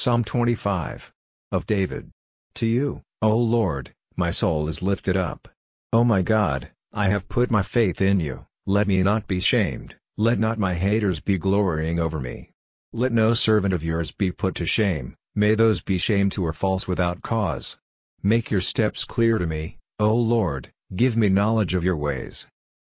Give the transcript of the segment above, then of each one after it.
Psalm 25. Of David. To you, O Lord, my soul is lifted up. O my God, I have put my faith in you, let me not be shamed, let not my haters be glorying over me. Let no servant of yours be put to shame, may those be shamed who are false without cause. Make your steps clear to me, O Lord, give me knowledge of your ways.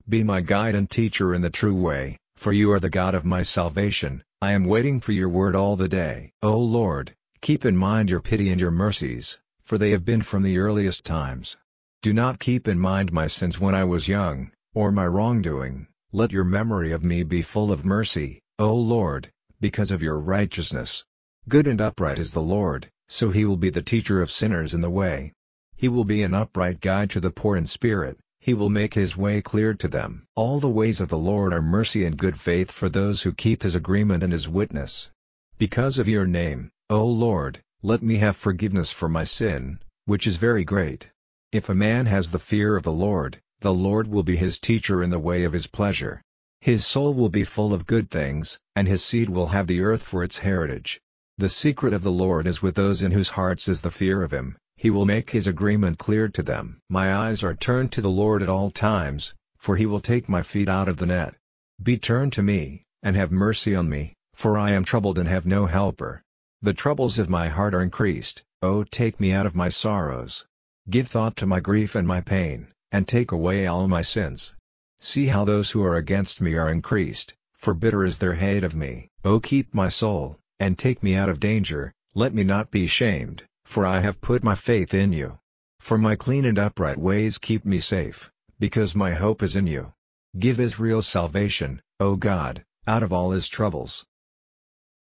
Be my guide and teacher in the true way, for you are the God of my salvation, I am waiting for your word all the day. O Lord, keep in mind your pity and your mercies, for they have been from the earliest times. Do not keep in mind my sins when I was young, or my wrongdoing, let your memory of me be full of mercy, O Lord, because of your righteousness. Good and upright is the Lord, so he will be the teacher of sinners in the way. He will be an upright guide to the poor in spirit, he will make his way clear to them. All the ways of the Lord are mercy and good faith for those who keep his agreement and his witness. Because of your name, O Lord, let me have forgiveness for my sin, which is very great. If a man has the fear of the Lord, the Lord will be his teacher in the way of his pleasure. His soul will be full of good things, and his seed will have the earth for its heritage. The secret of the Lord is with those in whose hearts is the fear of him, he will make his agreement clear to them. My eyes are turned to the Lord at all times, for he will take my feet out of the net. Be turned to me, and have mercy on me, for I am troubled and have no helper. The troubles of my heart are increased, O take me out of my sorrows. Give thought to my grief and my pain, and take away all my sins. See how those who are against me are increased, for bitter is their hate of me. O keep my soul, and take me out of danger, let me not be shamed for I have put my faith in you. For my clean and upright ways keep me safe, because my hope is in you. Give Israel salvation, O God, out of all his troubles.